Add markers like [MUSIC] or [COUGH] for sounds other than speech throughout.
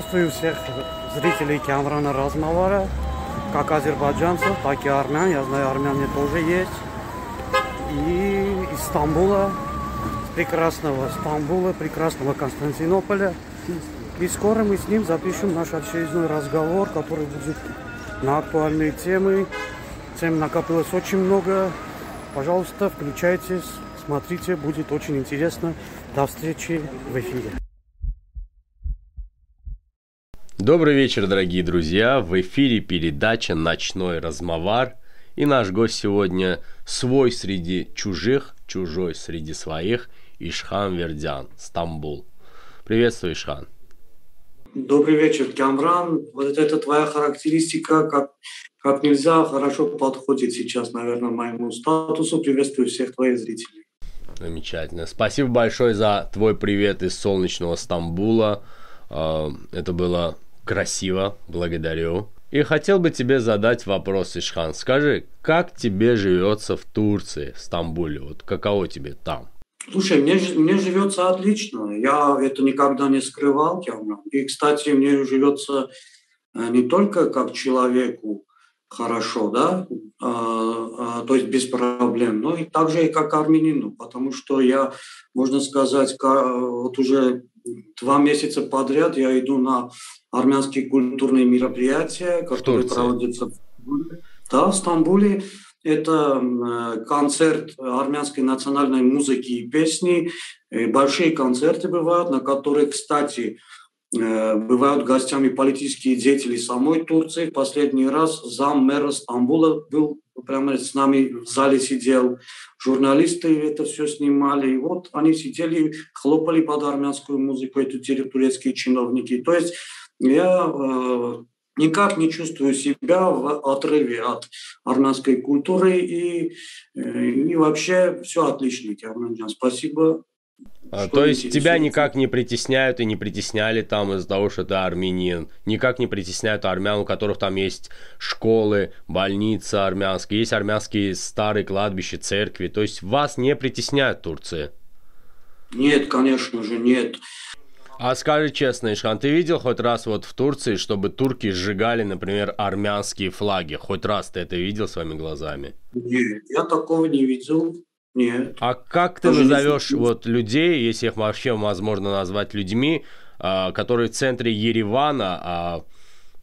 Приветствую всех зрителей Камрана Размавара, как азербайджанцев, так и армян. Я знаю, армяне тоже есть. И из Стамбула, прекрасного Стамбула, прекрасного Константинополя. И скоро мы с ним запишем наш очередной разговор, который будет на актуальные темы. Тем накопилось очень много. Пожалуйста, включайтесь, смотрите, будет очень интересно. До встречи в эфире. Добрый вечер, дорогие друзья! В эфире передача «Ночной размовар». И наш гость сегодня свой среди чужих, чужой среди своих, Ишхан Вердян, Стамбул. Приветствую, Ишхан. Добрый вечер, Камран. Вот эта твоя характеристика как, как нельзя хорошо подходит сейчас, наверное, моему статусу. Приветствую всех твоих зрителей. Замечательно. Спасибо большое за твой привет из солнечного Стамбула. А, это было красиво, благодарю. И хотел бы тебе задать вопрос, Ишхан. Скажи, как тебе живется в Турции, в Стамбуле? Вот каково тебе там? Слушай, мне, мне живется отлично. Я это никогда не скрывал. И, кстати, мне живется э, не только как человеку хорошо, да, а, а, то есть без проблем, но и также и как армянину, потому что я, можно сказать, вот уже два месяца подряд я иду на армянские культурные мероприятия, которые проводятся в Стамбуле. Да, в Стамбуле. Это э, концерт армянской национальной музыки и песни. Большие концерты бывают, на которых, кстати, э, бывают гостями политические деятели самой Турции. В последний раз зам мэра Стамбула был прямо с нами в зале сидел. Журналисты это все снимали. И вот они сидели, хлопали под армянскую музыку, это турецкие чиновники. То есть я э, никак не чувствую себя в отрыве от армянской культуры и, э, и вообще все отлично, Армянджан. Спасибо. А, то есть тебя никак не притесняют и не притесняли там из-за того, что ты армянин? Никак не притесняют армян, у которых там есть школы, больницы армянские, есть армянские старые кладбища, церкви. То есть вас не притесняют Турции? Нет, конечно же, нет. А скажи честно, Ишхан, ты видел хоть раз вот в Турции, чтобы турки сжигали, например, армянские флаги? Хоть раз ты это видел своими глазами? Нет, я такого не видел. Нет. А как ты Тоже назовешь вот людей, если их вообще возможно назвать людьми, а, которые в центре Еревана, а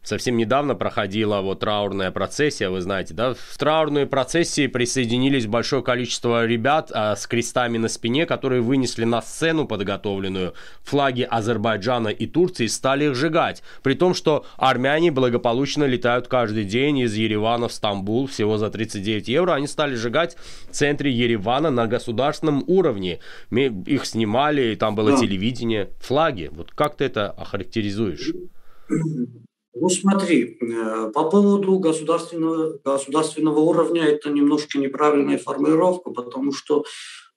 Совсем недавно проходила вот траурная процессия, вы знаете, да? В траурной процессии присоединились большое количество ребят а, с крестами на спине, которые вынесли на сцену подготовленную флаги Азербайджана и Турции и стали их сжигать. При том, что армяне благополучно летают каждый день из Еревана в Стамбул всего за 39 евро. Они стали сжигать в центре Еревана на государственном уровне. Их снимали, там было телевидение, флаги. Вот как ты это охарактеризуешь? Ну смотри, э, по поводу государственного, государственного уровня это немножко неправильная формулировка, потому что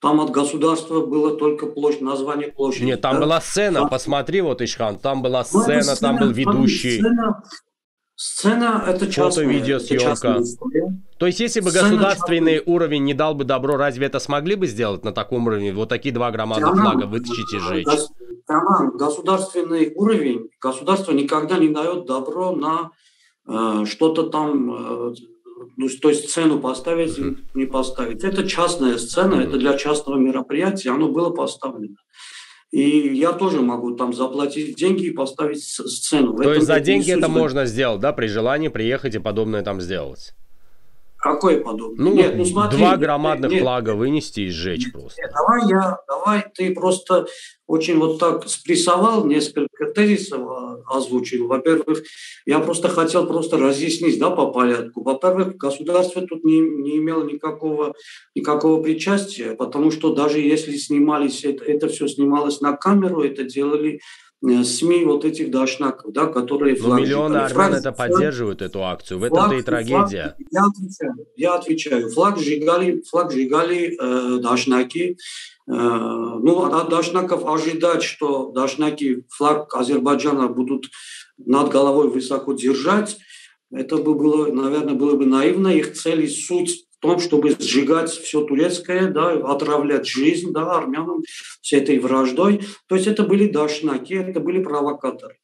там от государства было только площадь, название площади. Нет, там да? была сцена, посмотри, вот Ишхан, там была сцена, ну, сцена там был ведущий. Сцена, сцена это частная. Видеосъемка. То есть, если бы сцена государственный частная. уровень не дал бы добро, разве это смогли бы сделать на таком уровне? Вот такие два громадных флага вытащить и сжечь? Роман, государственный уровень, государство никогда не дает добро на э, что-то там, э, ну, то есть цену поставить, mm-hmm. не поставить. Это частная сцена, это для частного мероприятия, оно было поставлено. И я тоже могу там заплатить деньги и поставить сцену. То есть за деньги это можно сделать, да, при желании приехать и подобное там сделать? Какой подобный? Ну, нет, ну смотри, два громадных нет, флага вынести и сжечь нет, просто. Нет, давай я, давай ты просто очень вот так спрессовал, несколько тезисов а, озвучил. Во-первых, я просто хотел просто разъяснить, да, по порядку. Во-первых, государство тут не, не имело никакого, никакого причастия, потому что даже если снимались, это, это все снималось на камеру, это делали СМИ вот этих дашнаков, да, которые... Но миллионы армян это поддерживают, эту акцию. В этом-то и трагедия. Флаг, я отвечаю, я отвечаю. Флаг сжигали, флаг сжигали э, дашнаки. Э, ну, от дашнаков ожидать, что дашнаки флаг Азербайджана будут над головой высоко держать, это бы было, наверное, было бы наивно. Их цель суть том, чтобы сжигать все турецкое, да, отравлять жизнь да, армянам с этой враждой. То есть это были дашнаки, это были провокаторы.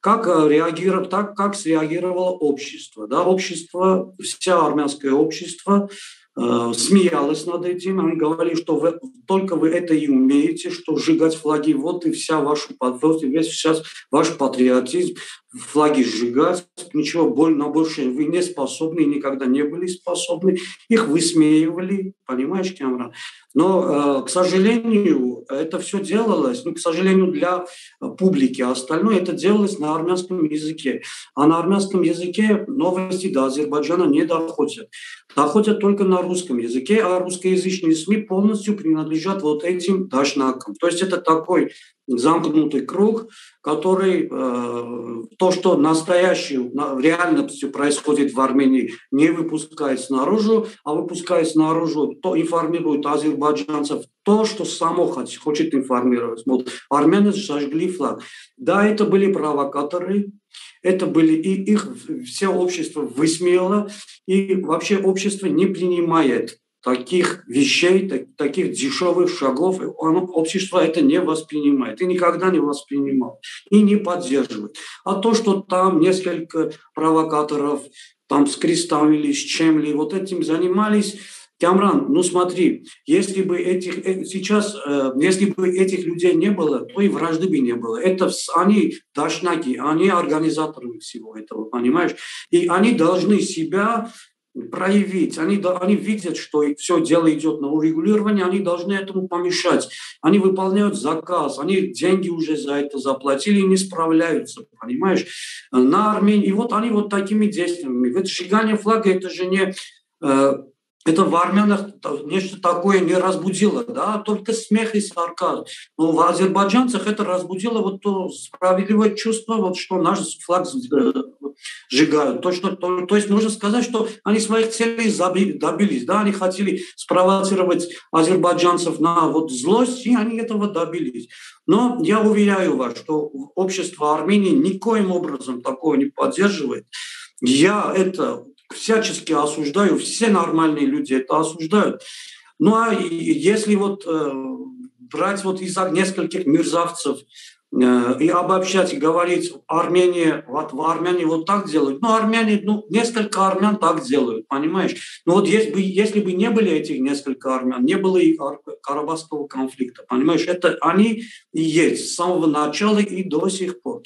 как реагировало, так как среагировало общество. Да? Общество, вся армянское общество Э, смеялась над этим. Они говорили, что вы, только вы это и умеете, что сжигать флаги, вот и вся ваша, вот и весь сейчас ваш патриотизм, флаги сжигать, ничего боль, на больше вы не способны, никогда не были способны. Их высмеивали, понимаешь, Кемра? Но, э, к сожалению, это все делалось, ну, к сожалению, для публики. А остальное это делалось на армянском языке. А на армянском языке новости до Азербайджана не доходят. Доходят только на русском языке, а русскоязычные СМИ полностью принадлежат вот этим дашнакам. То есть это такой замкнутый круг, который э, то, что настоящее, в реальности происходит в Армении, не выпускает снаружи, а выпускает снаружи, то информирует азербайджанцев то, что само хочет информировать. Вот армяне сожгли флаг. Да, это были провокаторы, это были и их все общество высмеяло, и вообще общество не принимает таких вещей, так, таких дешевых шагов оно, общество это не воспринимает и никогда не воспринимал и не поддерживает. А то, что там несколько провокаторов там с крестами или с чем-ли вот этим занимались, Камран, ну смотри, если бы этих э, сейчас, э, если бы этих людей не было, то и вражды бы не было. Это они дашнаки, они организаторы всего этого, понимаешь? И они должны себя проявить. Они, они видят, что все дело идет на урегулирование, они должны этому помешать. Они выполняют заказ, они деньги уже за это заплатили и не справляются, понимаешь? На Армении. И вот они вот такими действиями. Это сжигание флага, это же не э, это в армянах нечто такое не разбудило, да, только смех и сарказм. Но в азербайджанцах это разбудило вот то справедливое чувство, вот что наш флаг сжигают. То, что, то, то есть нужно сказать, что они своих целей добились, да, они хотели спровоцировать азербайджанцев на вот злость, и они этого добились. Но я уверяю вас, что общество Армении никоим образом такого не поддерживает. Я это всячески осуждаю, все нормальные люди это осуждают. Ну а если вот э, брать вот из нескольких мерзавцев и обобщать и говорить, Армения, вот в Армении вот так делают. Ну, армяне, ну, несколько армян так делают, понимаешь? Ну, вот если бы, если бы не были этих несколько армян, не было и Карабахского конфликта, понимаешь? Это они и есть с самого начала и до сих пор.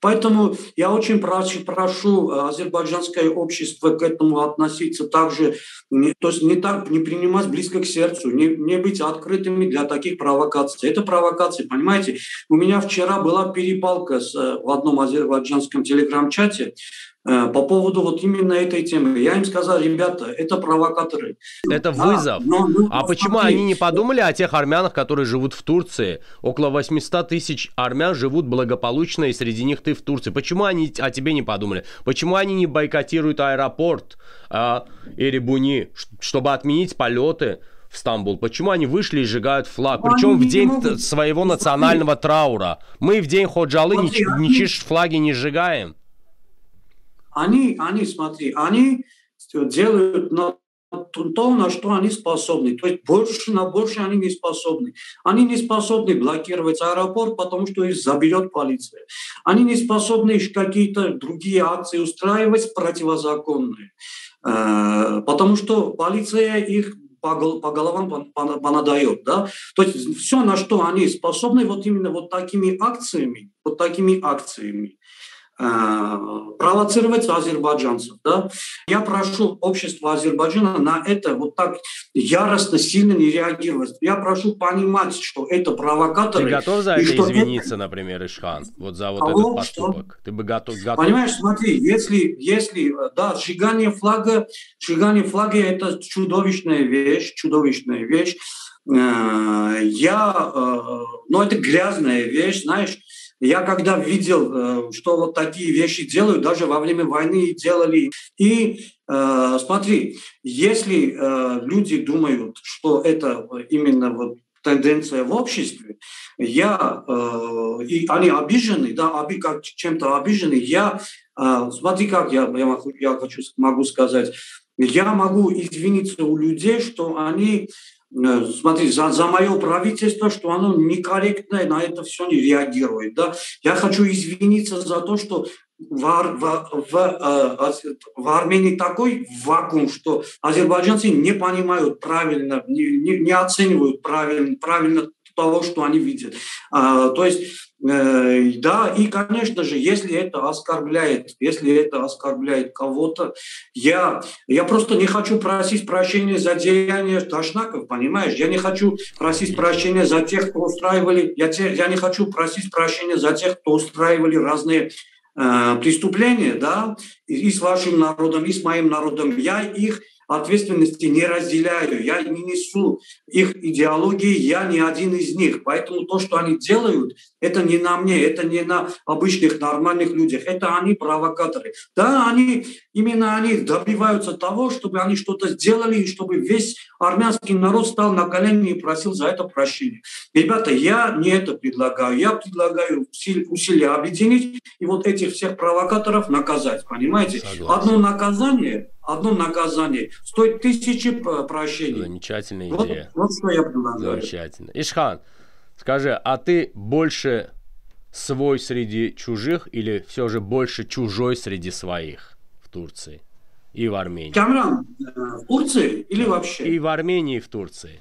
Поэтому я очень прошу, прошу э, азербайджанское общество к этому относиться также, то есть не так, не принимать близко к сердцу, не, не быть открытыми для таких провокаций. Это провокации, понимаете? У меня меня вчера была перепалка с, э, в одном азербайджанском телеграм-чате э, по поводу вот именно этой темы. Я им сказал, ребята, это провокаторы. Это вызов. но, ну, а почему смотри, они не подумали о тех армянах, которые живут в Турции? Около 800 тысяч армян живут благополучно, и среди них ты в Турции. Почему они о тебе не подумали? Почему они не бойкотируют аэропорт а, Эребуни, чтобы отменить полеты? В Стамбул? Почему они вышли и сжигают флаг? Но Причем в день могут... своего национального траура. Мы в день Ходжалы смотри, ни, они... ничьи флаги не сжигаем. Они, они, смотри, они делают на то, на что они способны. То есть больше на больше они не способны. Они не способны блокировать аэропорт, потому что их заберет полиция. Они не способны какие-то другие акции устраивать противозаконные. Э, потому что полиция их по, по головам понадает. Да? То есть все, на что они способны, вот именно вот такими акциями, вот такими акциями Э, провоцировать азербайджанцев. Да? Я прошу общество Азербайджана на это вот так яростно, сильно не реагировать. Я прошу понимать, что это провокаторы. Ты готов за это извиниться, это... например, Ишхан, вот за вот Алло, этот поступок? Что? Ты бы готов, готов? Понимаешь, смотри, если, если, да, сжигание флага, сжигание флага – это чудовищная вещь, чудовищная вещь. Э, я, ну, это грязная вещь, знаешь, я когда видел, э, что вот такие вещи делают, даже во время войны делали. И э, смотри, если э, люди думают, что это именно вот тенденция в обществе, я, э, и они обижены, да, оби, как чем-то обижены, я, э, смотри, как я, я, я хочу, могу сказать, я могу извиниться у людей, что они Э, смотри, за, за мое правительство, что оно некорректно на это все не реагирует. Да? Я хочу извиниться за то, что в, в, в, э, в Армении такой вакуум, что азербайджанцы не понимают правильно, не, не, не оценивают правильно, правильно того, что они видят. А, то есть, э, да, и, конечно же, если это оскорбляет, если это оскорбляет кого-то, я, я просто не хочу просить прощения за деяния Ташнаков, понимаешь? Я не хочу просить прощения за тех, кто устраивали, я, те, я не хочу просить прощения за тех, кто устраивали разные э, преступления, да, и, и с вашим народом, и с моим народом. Я их ответственности не разделяю, я не несу их идеологии, я не один из них. Поэтому то, что они делают, это не на мне, это не на обычных нормальных людях, это они провокаторы. Да, они, именно они добиваются того, чтобы они что-то сделали, и чтобы весь армянский народ стал на колени и просил за это прощения. Ребята, я не это предлагаю, я предлагаю усилия объединить и вот этих всех провокаторов наказать, понимаете? Согласен. Одно наказание одно наказание стоит тысячи прощений. Замечательная идея. Вот, вот что я предлагаю. Замечательно. Ишхан, скажи, а ты больше свой среди чужих или все же больше чужой среди своих в Турции и в Армении? Камран, э, в Турции или вообще? И в Армении, и в Турции.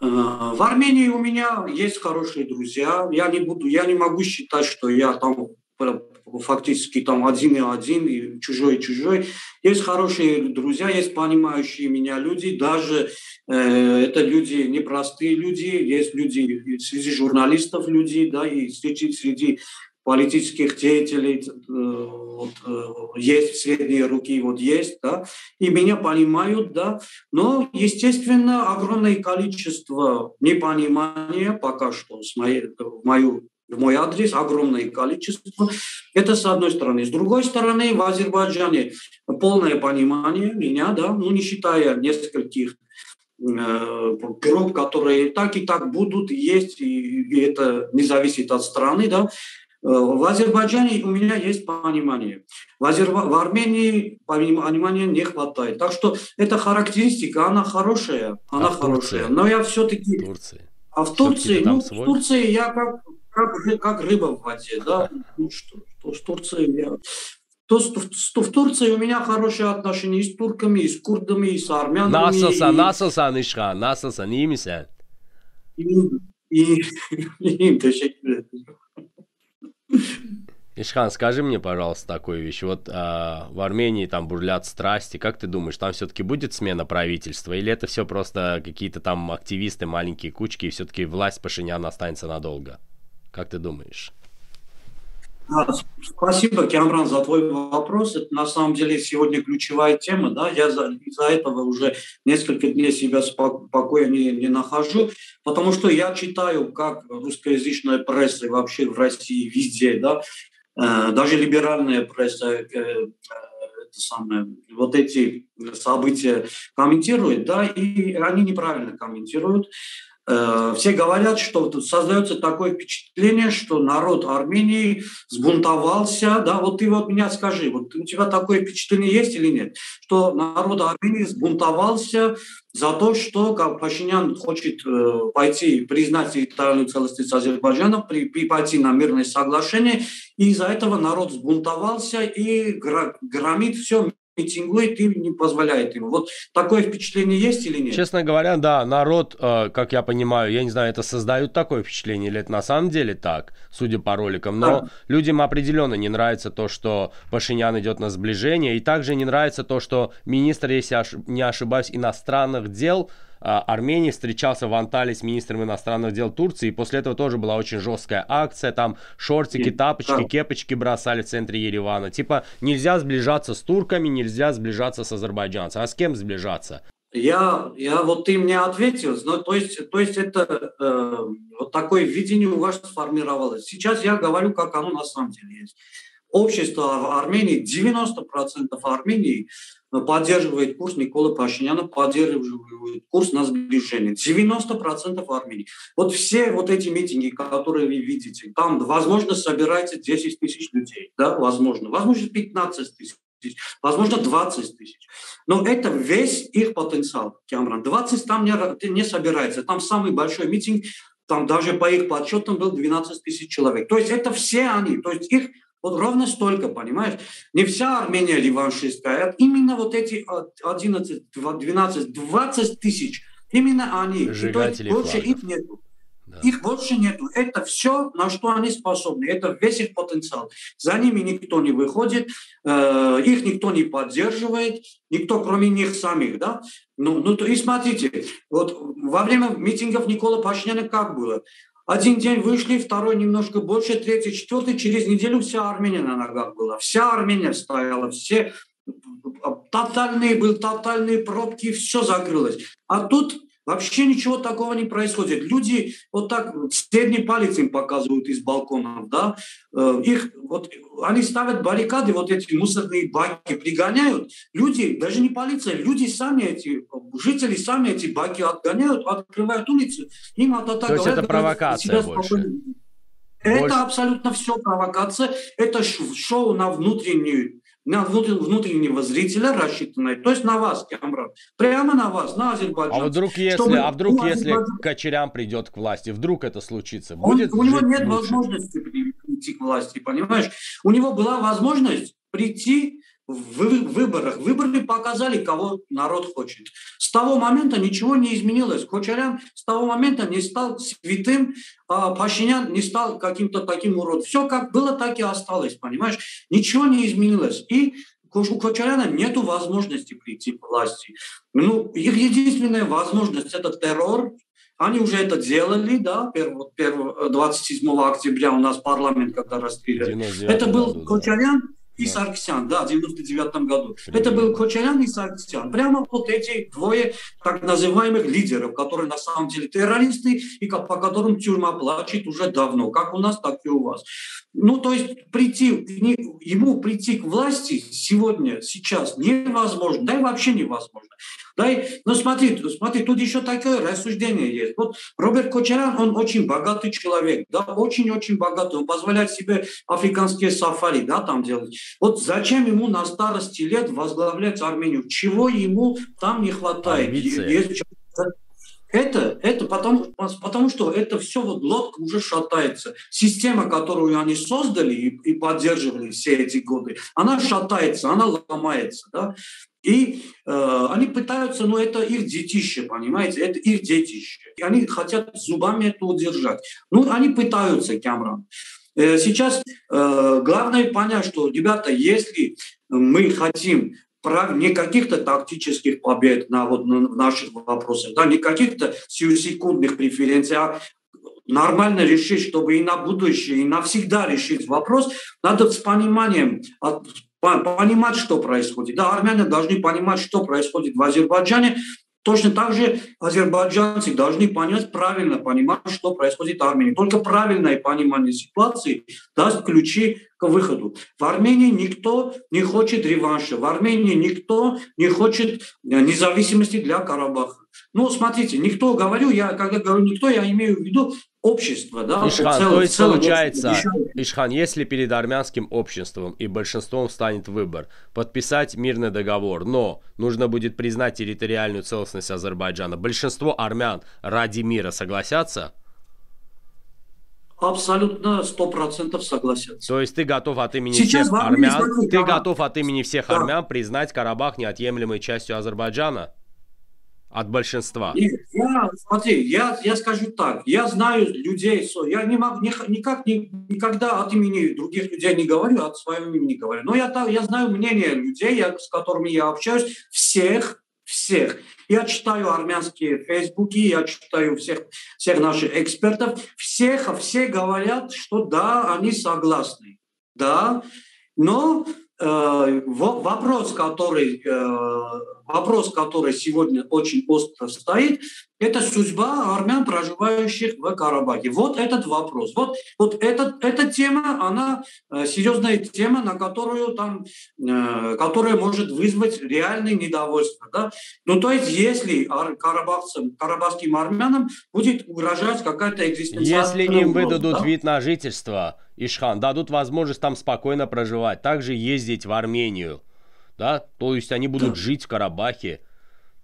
Э, в Армении у меня есть хорошие друзья. Я не буду, я не могу считать, что я там фактически там один и один, и чужой и чужой. Есть хорошие друзья, есть понимающие меня люди, даже э, это люди непростые люди, есть люди среди журналистов люди, да, и среди, среди политических деятелей э, вот, э, есть средние руки, вот есть, да, и меня понимают, да, но, естественно, огромное количество непонимания пока что с моей, в мою в мой адрес огромное количество. Это с одной стороны. С другой стороны, в Азербайджане полное понимание меня, да, ну не считая нескольких э, групп, которые так и так будут есть, и, и это не зависит от страны, да. Э, в Азербайджане у меня есть понимание. В, Азер... в Армении понимания не хватает. Так что эта характеристика, она хорошая, она а хорошая. Но я все-таки... А в Турции, ну, в Турции я как как, как рыба в воде, да. Ну что, что с Турцией я... То, что в Турции у меня хорошие отношения и с турками, и с курдами, и с армянами. Nasılsan, и... nasılsan İşkan, nasılsan, iyi misin? İyiyim, iyiyim, iyiyim, teşekkür ederim. Ишхан, скажи мне, пожалуйста, такую вещь. Вот а, в Армении там бурлят страсти. Как ты думаешь, там все-таки будет смена правительства? Или это все просто какие-то там активисты, маленькие кучки, и все-таки власть Пашиняна останется надолго? Как ты думаешь? Спасибо, Киамран, за твой вопрос. Это на самом деле сегодня ключевая тема. Да? Я из-за этого уже несколько дней себя спокойно не, не нахожу, потому что я читаю, как русскоязычная пресса вообще в России везде, да, э, даже либеральная пресса э, это самое, вот эти события комментирует, да, и они неправильно комментируют. Э, все говорят, что создается такое впечатление, что народ Армении сбунтовался. Да, вот ты вот меня скажи, вот у тебя такое впечатление есть или нет, что народ Армении сбунтовался за то, что как Пашинян хочет э, пойти признать территориальную целостность Азербайджана, при, при пойти на мирное соглашение, и из-за этого народ сбунтовался и громит все митингует и не позволяет ему. Вот такое впечатление есть или нет? Честно говоря, да, народ, э, как я понимаю, я не знаю, это создают такое впечатление или это на самом деле так, судя по роликам, но да. людям определенно не нравится то, что Пашинян идет на сближение, и также не нравится то, что министр, если не ошибаюсь, иностранных дел Армении встречался в Анталии с министром иностранных дел Турции, и после этого тоже была очень жесткая акция, там шортики, тапочки, кепочки бросали в центре Еревана. Типа нельзя сближаться с турками, нельзя сближаться с азербайджанцами. А с кем сближаться? Я, я вот ты мне ответил, но, то, есть, то есть это э, вот такое видение у вас сформировалось. Сейчас я говорю, как оно на самом деле есть. Общество в Армении, 90% Армении поддерживает курс Никола Пашиняна, поддерживает курс на сближение. 90% Армении. Вот все вот эти митинги, которые вы видите, там, возможно, собирается 10 тысяч людей, да, возможно, возможно, 15 тысяч. тысяч, возможно, 20 тысяч. Но это весь их потенциал, Кямран. 20 там не, не собирается. Там самый большой митинг, там даже по их подсчетам был 12 тысяч человек. То есть это все они. То есть их вот ровно столько, понимаешь? Не вся Армения реваншистская, а именно вот эти 11, 12, 20 тысяч, именно они. Сжигатели больше их нету. Да. Их больше нету. Это все, на что они способны. Это весь их потенциал. За ними никто не выходит, э, их никто не поддерживает, никто кроме них самих. Да? Ну, ну и смотрите, вот во время митингов Никола Пашиняна как было? Один день вышли, второй немножко больше, третий, четвертый. Через неделю вся Армения на ногах была. Вся Армения стояла, все тотальные были, тотальные пробки, все закрылось. А тут Вообще ничего такого не происходит. Люди вот так средний палец им показывают из балконов, да. Э, их вот они ставят баррикады, вот эти мусорные баки пригоняют. Люди, даже не полиция, люди сами эти жители сами эти баки отгоняют, открывают улицы. Им от То есть это провокация больше. Это больше... абсолютно все провокация. Это шоу на внутреннюю на внутреннего зрителя рассчитанное, то есть на вас, Камран, прямо на вас, на Азербайджан. А вдруг если, чтобы, а вдруг если Азербайджан... Кочерям придет к власти, вдруг это случится, будет Он, У него нет лучше? возможности прийти к власти, понимаешь? У него была возможность прийти в выборах. Выборы показали, кого народ хочет. С того момента ничего не изменилось. Кочарян с того момента не стал святым, а Пашинян не стал каким-то таким уродом. Все как было, так и осталось, понимаешь? Ничего не изменилось. И у Кочаряна нет возможности прийти к власти. Ну, их единственная возможность – это террор, они уже это делали, да, 1, 27 октября у нас парламент когда расстреляли. Это был году, Кочарян, да и да. Сарксян, да, в 99 году. Примерно. Это был Кочарян и Сарксян. Прямо вот эти двое так называемых лидеров, которые на самом деле террористы и по которым тюрьма плачет уже давно, как у нас, так и у вас. Ну, то есть прийти, ему прийти к власти сегодня, сейчас невозможно, да и вообще невозможно. Да, и, ну смотри, смотри, тут еще такое рассуждение есть. Вот Роберт Кочарян, он очень богатый человек, да, очень-очень богатый. Он позволяет себе африканские сафари, да, там делать. Вот зачем ему на старости лет возглавлять Армению? Чего ему там не хватает? Это, это потому, потому что это все, вот лодка уже шатается. Система, которую они создали и, и поддерживали все эти годы, она шатается, она ломается. Да? И э, они пытаются, но ну, это их детище, понимаете, это их детище. И они хотят зубами это удержать. Ну, они пытаются, Камран. Э, сейчас э, главное понять, что, ребята, если мы хотим прав, не каких-то тактических побед на, вот, на наших вопросах, да, не каких-то секундных преференций, а нормально решить, чтобы и на будущее, и навсегда решить вопрос, надо с пониманием понимать, что происходит. Да, армяне должны понимать, что происходит в Азербайджане. Точно так же азербайджанцы должны понять, правильно понимать, что происходит в Армении. Только правильное понимание ситуации даст ключи к выходу. В Армении никто не хочет реванша. В Армении никто не хочет э, независимости для Карабаха. Ну, смотрите, никто, говорю, я когда говорю никто, я имею в виду общество, да. Ишхан, цел, то есть получается, еще... Ишхан, если перед армянским обществом и большинством станет выбор подписать мирный договор, но нужно будет признать территориальную целостность Азербайджана, большинство армян ради мира согласятся? Абсолютно сто процентов согласятся. То есть ты готов от имени Сейчас всех армян, ты готов от имени всех да. армян признать Карабах неотъемлемой частью Азербайджана? От большинства? Я, смотри, я, я скажу так, я знаю людей, я не могу, никак, не, никогда от имени других людей не говорю, от своего имени говорю, но я, я знаю мнение людей, я, с которыми я общаюсь, всех, всех. Я читаю армянские фейсбуки, я читаю всех, всех наших экспертов, всех, все говорят, что да, они согласны, да, но э, вопрос, который э, вопрос, который сегодня очень остро стоит, это судьба армян, проживающих в Карабахе. Вот этот вопрос. Вот, вот этот, эта тема, она э, серьезная тема, на которую там, э, которая может вызвать реальное недовольство. Да? Ну, то есть, если карабахцам, карабахским армянам будет угрожать какая-то экзистенциальная Если им выдадут да? вид на жительство, Ишхан, дадут возможность там спокойно проживать, также ездить в Армению – да, то есть они будут да. жить в Карабахе,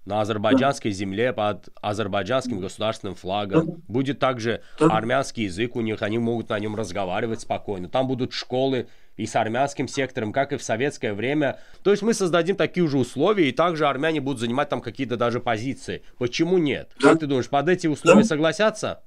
на азербайджанской да. земле под азербайджанским государственным флагом. Да. Будет также да. армянский язык у них, они могут на нем разговаривать спокойно. Там будут школы и с армянским сектором, как и в советское время. То есть мы создадим такие же условия, и также армяне будут занимать там какие-то даже позиции. Почему нет? Да. Как ты думаешь, под эти условия да. согласятся?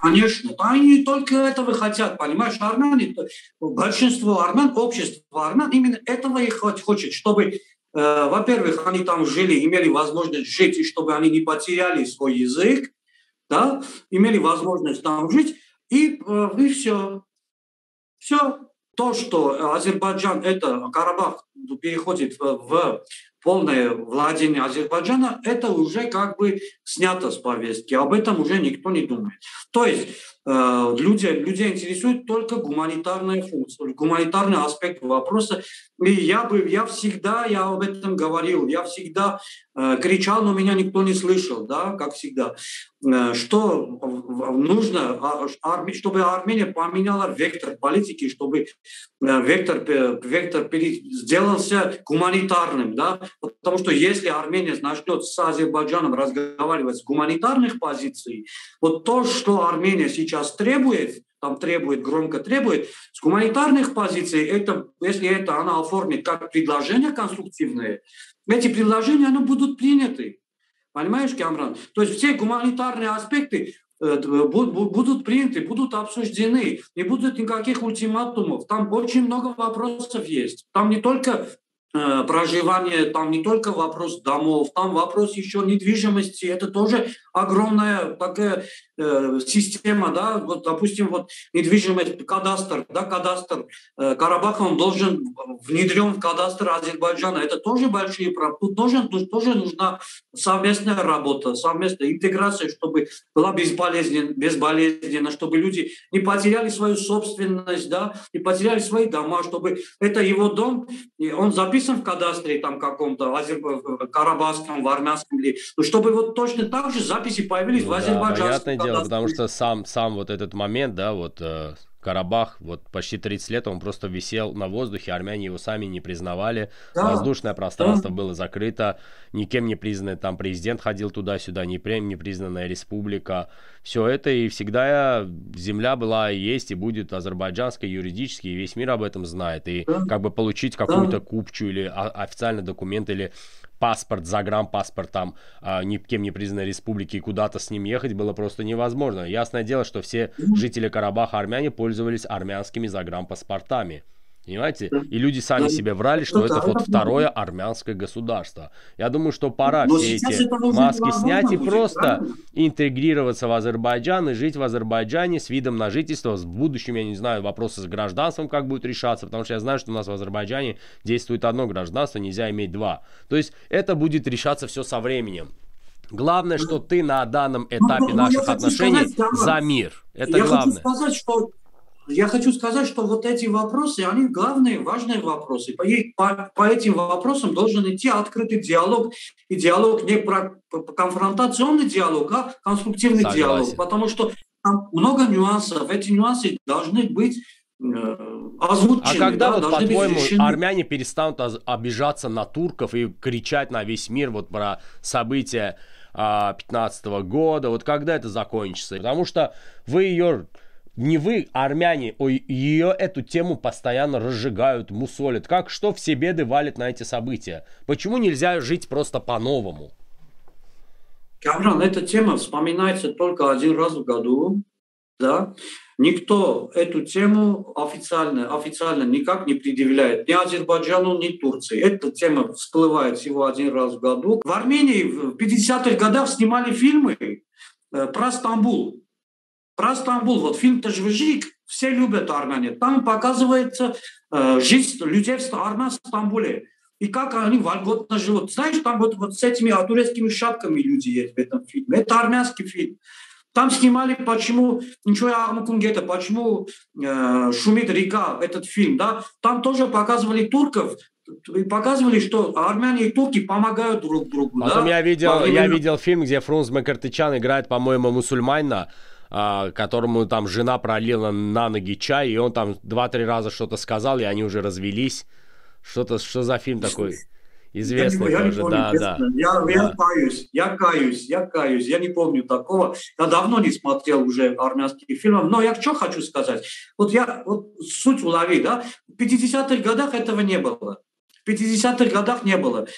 Конечно, они только этого хотят, понимаешь, армяне, большинство армян, общество армян именно этого и хочет, чтобы Э, во-первых, они там жили, имели возможность жить, и чтобы они не потеряли свой язык, да, имели возможность там жить, и, э, и все. Все. То, что Азербайджан, это Карабах переходит в, в полное владение Азербайджана, это уже как бы снято с повестки. Об этом уже никто не думает. То есть э, люди, людей интересует только гуманитарная функция, гуманитарный аспект вопроса. И я бы, я всегда, я об этом говорил, я всегда э, кричал, но меня никто не слышал, да, как всегда. Э, что нужно, а, чтобы Армения поменяла вектор политики, чтобы э, вектор, вектор сделался гуманитарным, да, потому что если Армения начнет с Азербайджаном разговаривать с гуманитарных позиций, вот то, что Армения сейчас требует, там требует, громко требует, с гуманитарных позиций, это, если это она оформит как предложение конструктивное, эти предложения они будут приняты. Понимаешь, Камран? То есть все гуманитарные аспекты э, будут приняты, будут обсуждены, не будет никаких ультиматумов. Там очень много вопросов есть. Там не только Э, проживание, там не только вопрос домов, там вопрос еще недвижимости, это тоже огромная такая э, система, да, вот, допустим, вот недвижимость, кадастр, да, кадастр э, Карабаха, он должен внедрен в кадастр Азербайджана, это тоже большие проблемы, тут тоже, тоже нужна совместная работа, совместная интеграция, чтобы была безболезненно, безболезненно, чтобы люди не потеряли свою собственность, да, не потеряли свои дома, чтобы это его дом, он записан в кадастре там каком-то, в карабахском, в армянском или, ну, чтобы вот точно так же записи появились ну, в азербайджанском да, понятное дело, потому что сам, сам вот этот момент, да, вот э, Карабах, вот почти 30 лет он просто висел на воздухе, армяне его сами не признавали, да. воздушное пространство да. было закрыто, никем не признанный там президент ходил туда-сюда, не признанная республика, все это и всегда земля была и есть и будет азербайджанской юридически, и весь мир об этом знает, и да. как бы получить какую-то купчу или официальный документ или паспорт, загранпаспорт там а, никем не признанной республики и куда-то с ним ехать было просто невозможно. Ясное дело, что все жители Карабаха армяне пользовались армянскими загранпаспортами. Понимаете? И люди сами себе врали, что это вот второе армянское государство. Я думаю, что пора Но все эти маски снять и просто интегрироваться в Азербайджан и жить в Азербайджане с видом на жительство. В будущем, я не знаю, вопросы с гражданством как будут решаться, потому что я знаю, что у нас в Азербайджане действует одно гражданство, нельзя иметь два. То есть это будет решаться все со временем. Главное, что ты на данном этапе ну, наших отношений сказать, за мир. Это я главное. хочу сказать, что я хочу сказать, что вот эти вопросы, они главные, важные вопросы. По, по, по этим вопросам должен идти открытый диалог. И диалог не про конфронтационный диалог, а конструктивный Согласен. диалог. Потому что там много нюансов. Эти нюансы должны быть э, озвучены. А когда да, вот, по-твоему, армяне перестанут обижаться на турков и кричать на весь мир вот про события 15 а, года, вот когда это закончится? Потому что вы ее не вы, а армяне, ее эту тему постоянно разжигают, мусолят. Как что все беды валят на эти события? Почему нельзя жить просто по-новому? Камран, эта тема вспоминается только один раз в году. Да? Никто эту тему официально, официально никак не предъявляет. Ни Азербайджану, ни Турции. Эта тема всплывает всего один раз в году. В Армении в 50-х годах снимали фильмы э, про Стамбул. Про Стамбул, вот фильм «Тажвижик», все любят армяне. Там показывается э, жизнь людей в армянском Стамбуле. И как они вольготно живут. Знаешь, там вот, вот с этими турецкими шапками люди есть в этом фильме. Это армянский фильм. Там снимали, почему, ничего я Амукунгета, почему э, шумит река, этот фильм, да. Там тоже показывали турков, и показывали, что армяне и турки помогают друг другу. Потом да? я видел, я видел фильм, где Фрунз Макартычан играет, по-моему, мусульманина, а, которому там жена пролила на ноги чай, и он там два-три раза что-то сказал, и они уже развелись. Что-то, что за фильм такой? Известный я тоже, помню, да, да. Я, да. я каюсь, я каюсь, я каюсь. Я не помню такого. Я давно не смотрел уже армянских фильмов. Но я что хочу сказать. Вот я вот суть улови, да. В 50-х годах этого не было. В 50-х годах не было.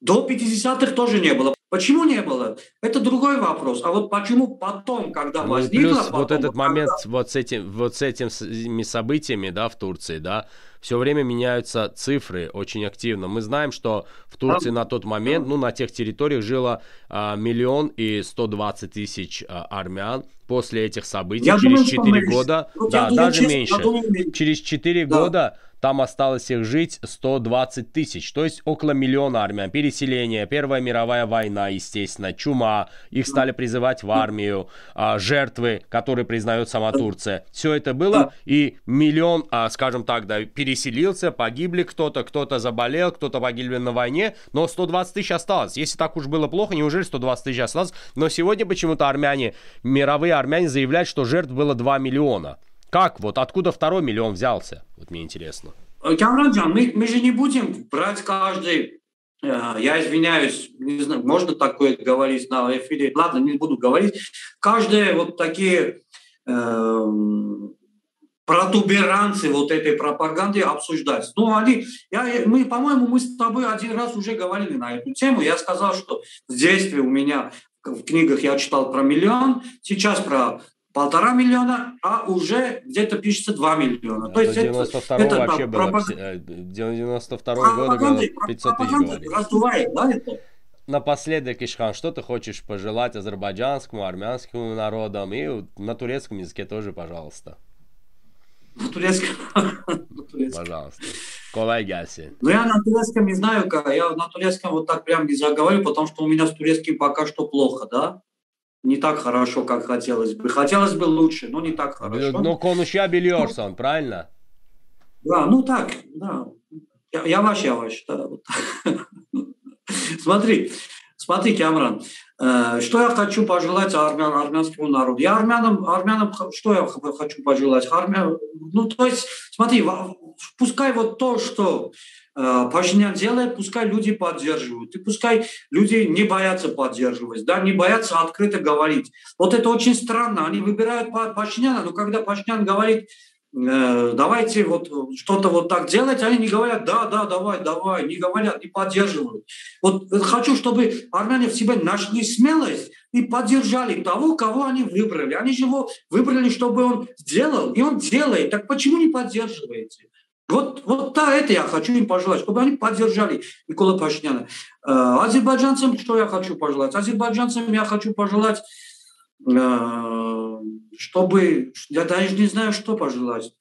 До 50-х тоже не было. Почему не было? Это другой вопрос. А вот почему потом, когда Ну, возникло... плюс потом, вот этот когда- момент вот с этим вот с этими событиями, да, в Турции, да, все время меняются цифры очень активно. Мы знаем, что в Турции на тот момент, ну, на тех территориях жило а, миллион и 120 тысяч а, армян. После этих событий, Я через думаю, что 4 меньше. года, Вот да, думаю, даже я меньше. думаю, меньше. Через 4 Да. года там осталось их жить 120 тысяч, то есть около миллиона армян. Переселение, Первая мировая война, естественно, чума, их стали призывать в армию, а, жертвы, которые признает сама Турция. Все это было, и миллион, а, скажем так, да, переселился, погибли кто-то, кто-то заболел, кто-то погибли на войне, но 120 тысяч осталось. Если так уж было плохо, неужели 120 тысяч осталось? Но сегодня почему-то армяне, мировые армяне заявляют, что жертв было 2 миллиона. Как вот, откуда второй миллион взялся? Вот мне интересно. Камранджан, мы, мы же не будем брать каждый... э, Я извиняюсь, не знаю, можно такое говорить на эфире? Ладно, не буду говорить. Каждые вот такие эм, протуберанцы вот этой пропаганды обсуждать. Ну, они, я, мы, по-моему, мы с тобой один раз уже говорили на эту тему. Я сказал, что в детстве у меня в книгах я читал про миллион, сейчас про полтора миллиона, а уже где-то пишется 2 миллиона. До 92 это вообще про- было, пропаг- пси- э, 92 года было пропагандой- 500 тысяч говорили. раздувает, да, это? Напоследок, Ишхан, что ты хочешь пожелать азербайджанскому, армянскому народам и на турецком языке тоже, пожалуйста. На турецком. [LAUGHS] На турецком. Пожалуйста. Колай Гаси. Ну, я на турецком не знаю, как. Я на турецком вот так прям не заговорю, потому что у меня с турецким пока что плохо, да? Не так хорошо, как хотелось бы. Хотелось бы лучше, но не так хорошо. Ну, конuşa biliyorsun, правильно? Да, ну так, да. Я, я ваш, я ваш, да. вот. [LAUGHS] Смотри, смотри, Камран, э, что я хочу пожелать армян, армянскому народу? Я армянам, армянам что я хочу пожелать? Армян, ну, то есть, смотри, пускай вот то, что Пашинян делает, пускай люди поддерживают. И пускай люди не боятся поддерживать, да, не боятся открыто говорить. Вот это очень странно. Они выбирают Па- Пашиняна, но когда Пашинян говорит, э, давайте вот что-то вот так делать, они не говорят, да, да, давай, давай, не говорят, не поддерживают. Вот э, хочу, чтобы армяне в себе нашли смелость и поддержали того, кого они выбрали. Они же его выбрали, чтобы он сделал, и он делает. Так почему не поддерживаете? Вот, вот да, это я хочу им пожелать, чтобы они поддержали Никола Пашиняна. Э, азербайджанцам что я хочу пожелать? Азербайджанцам я хочу пожелать, э, чтобы, я даже не знаю, что пожелать.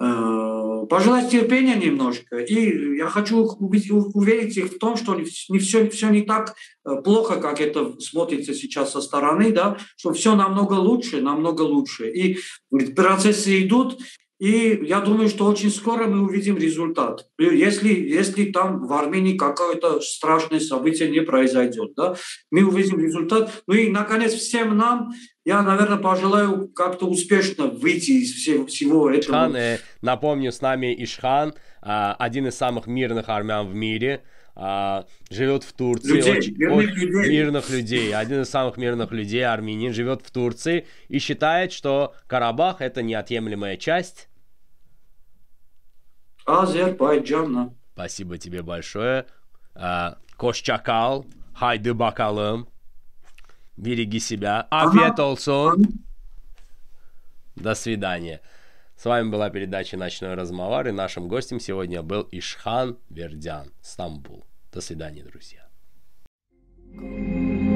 Э, пожелать терпения немножко. И я хочу уверить их в том, что не, вс- не все, все не так плохо, как это смотрится сейчас со стороны, да, что все намного лучше, намного лучше. И процессы идут, и я думаю, что очень скоро мы увидим результат. Если, если там в Армении какое-то страшное событие не произойдет, да, мы увидим результат. Ну и, наконец, всем нам, я, наверное, пожелаю как-то успешно выйти из всего, всего этого. Ишхан, э, напомню, с нами Ишхан, а, один из самых мирных армян в мире, а, живет в Турции. Людей, очень- мирных очень- людей. мирных людей. Один из самых мирных людей, армянин, живет в Турции и считает, что Карабах это неотъемлемая часть. Азербайджана. Спасибо тебе большое. А, Кошчакал, хайды бакалым. Береги себя. Афиет олсон. До свидания. С вами была передача «Ночной размовар», и нашим гостем сегодня был Ишхан Вердян, Стамбул. До свидания, друзья. Go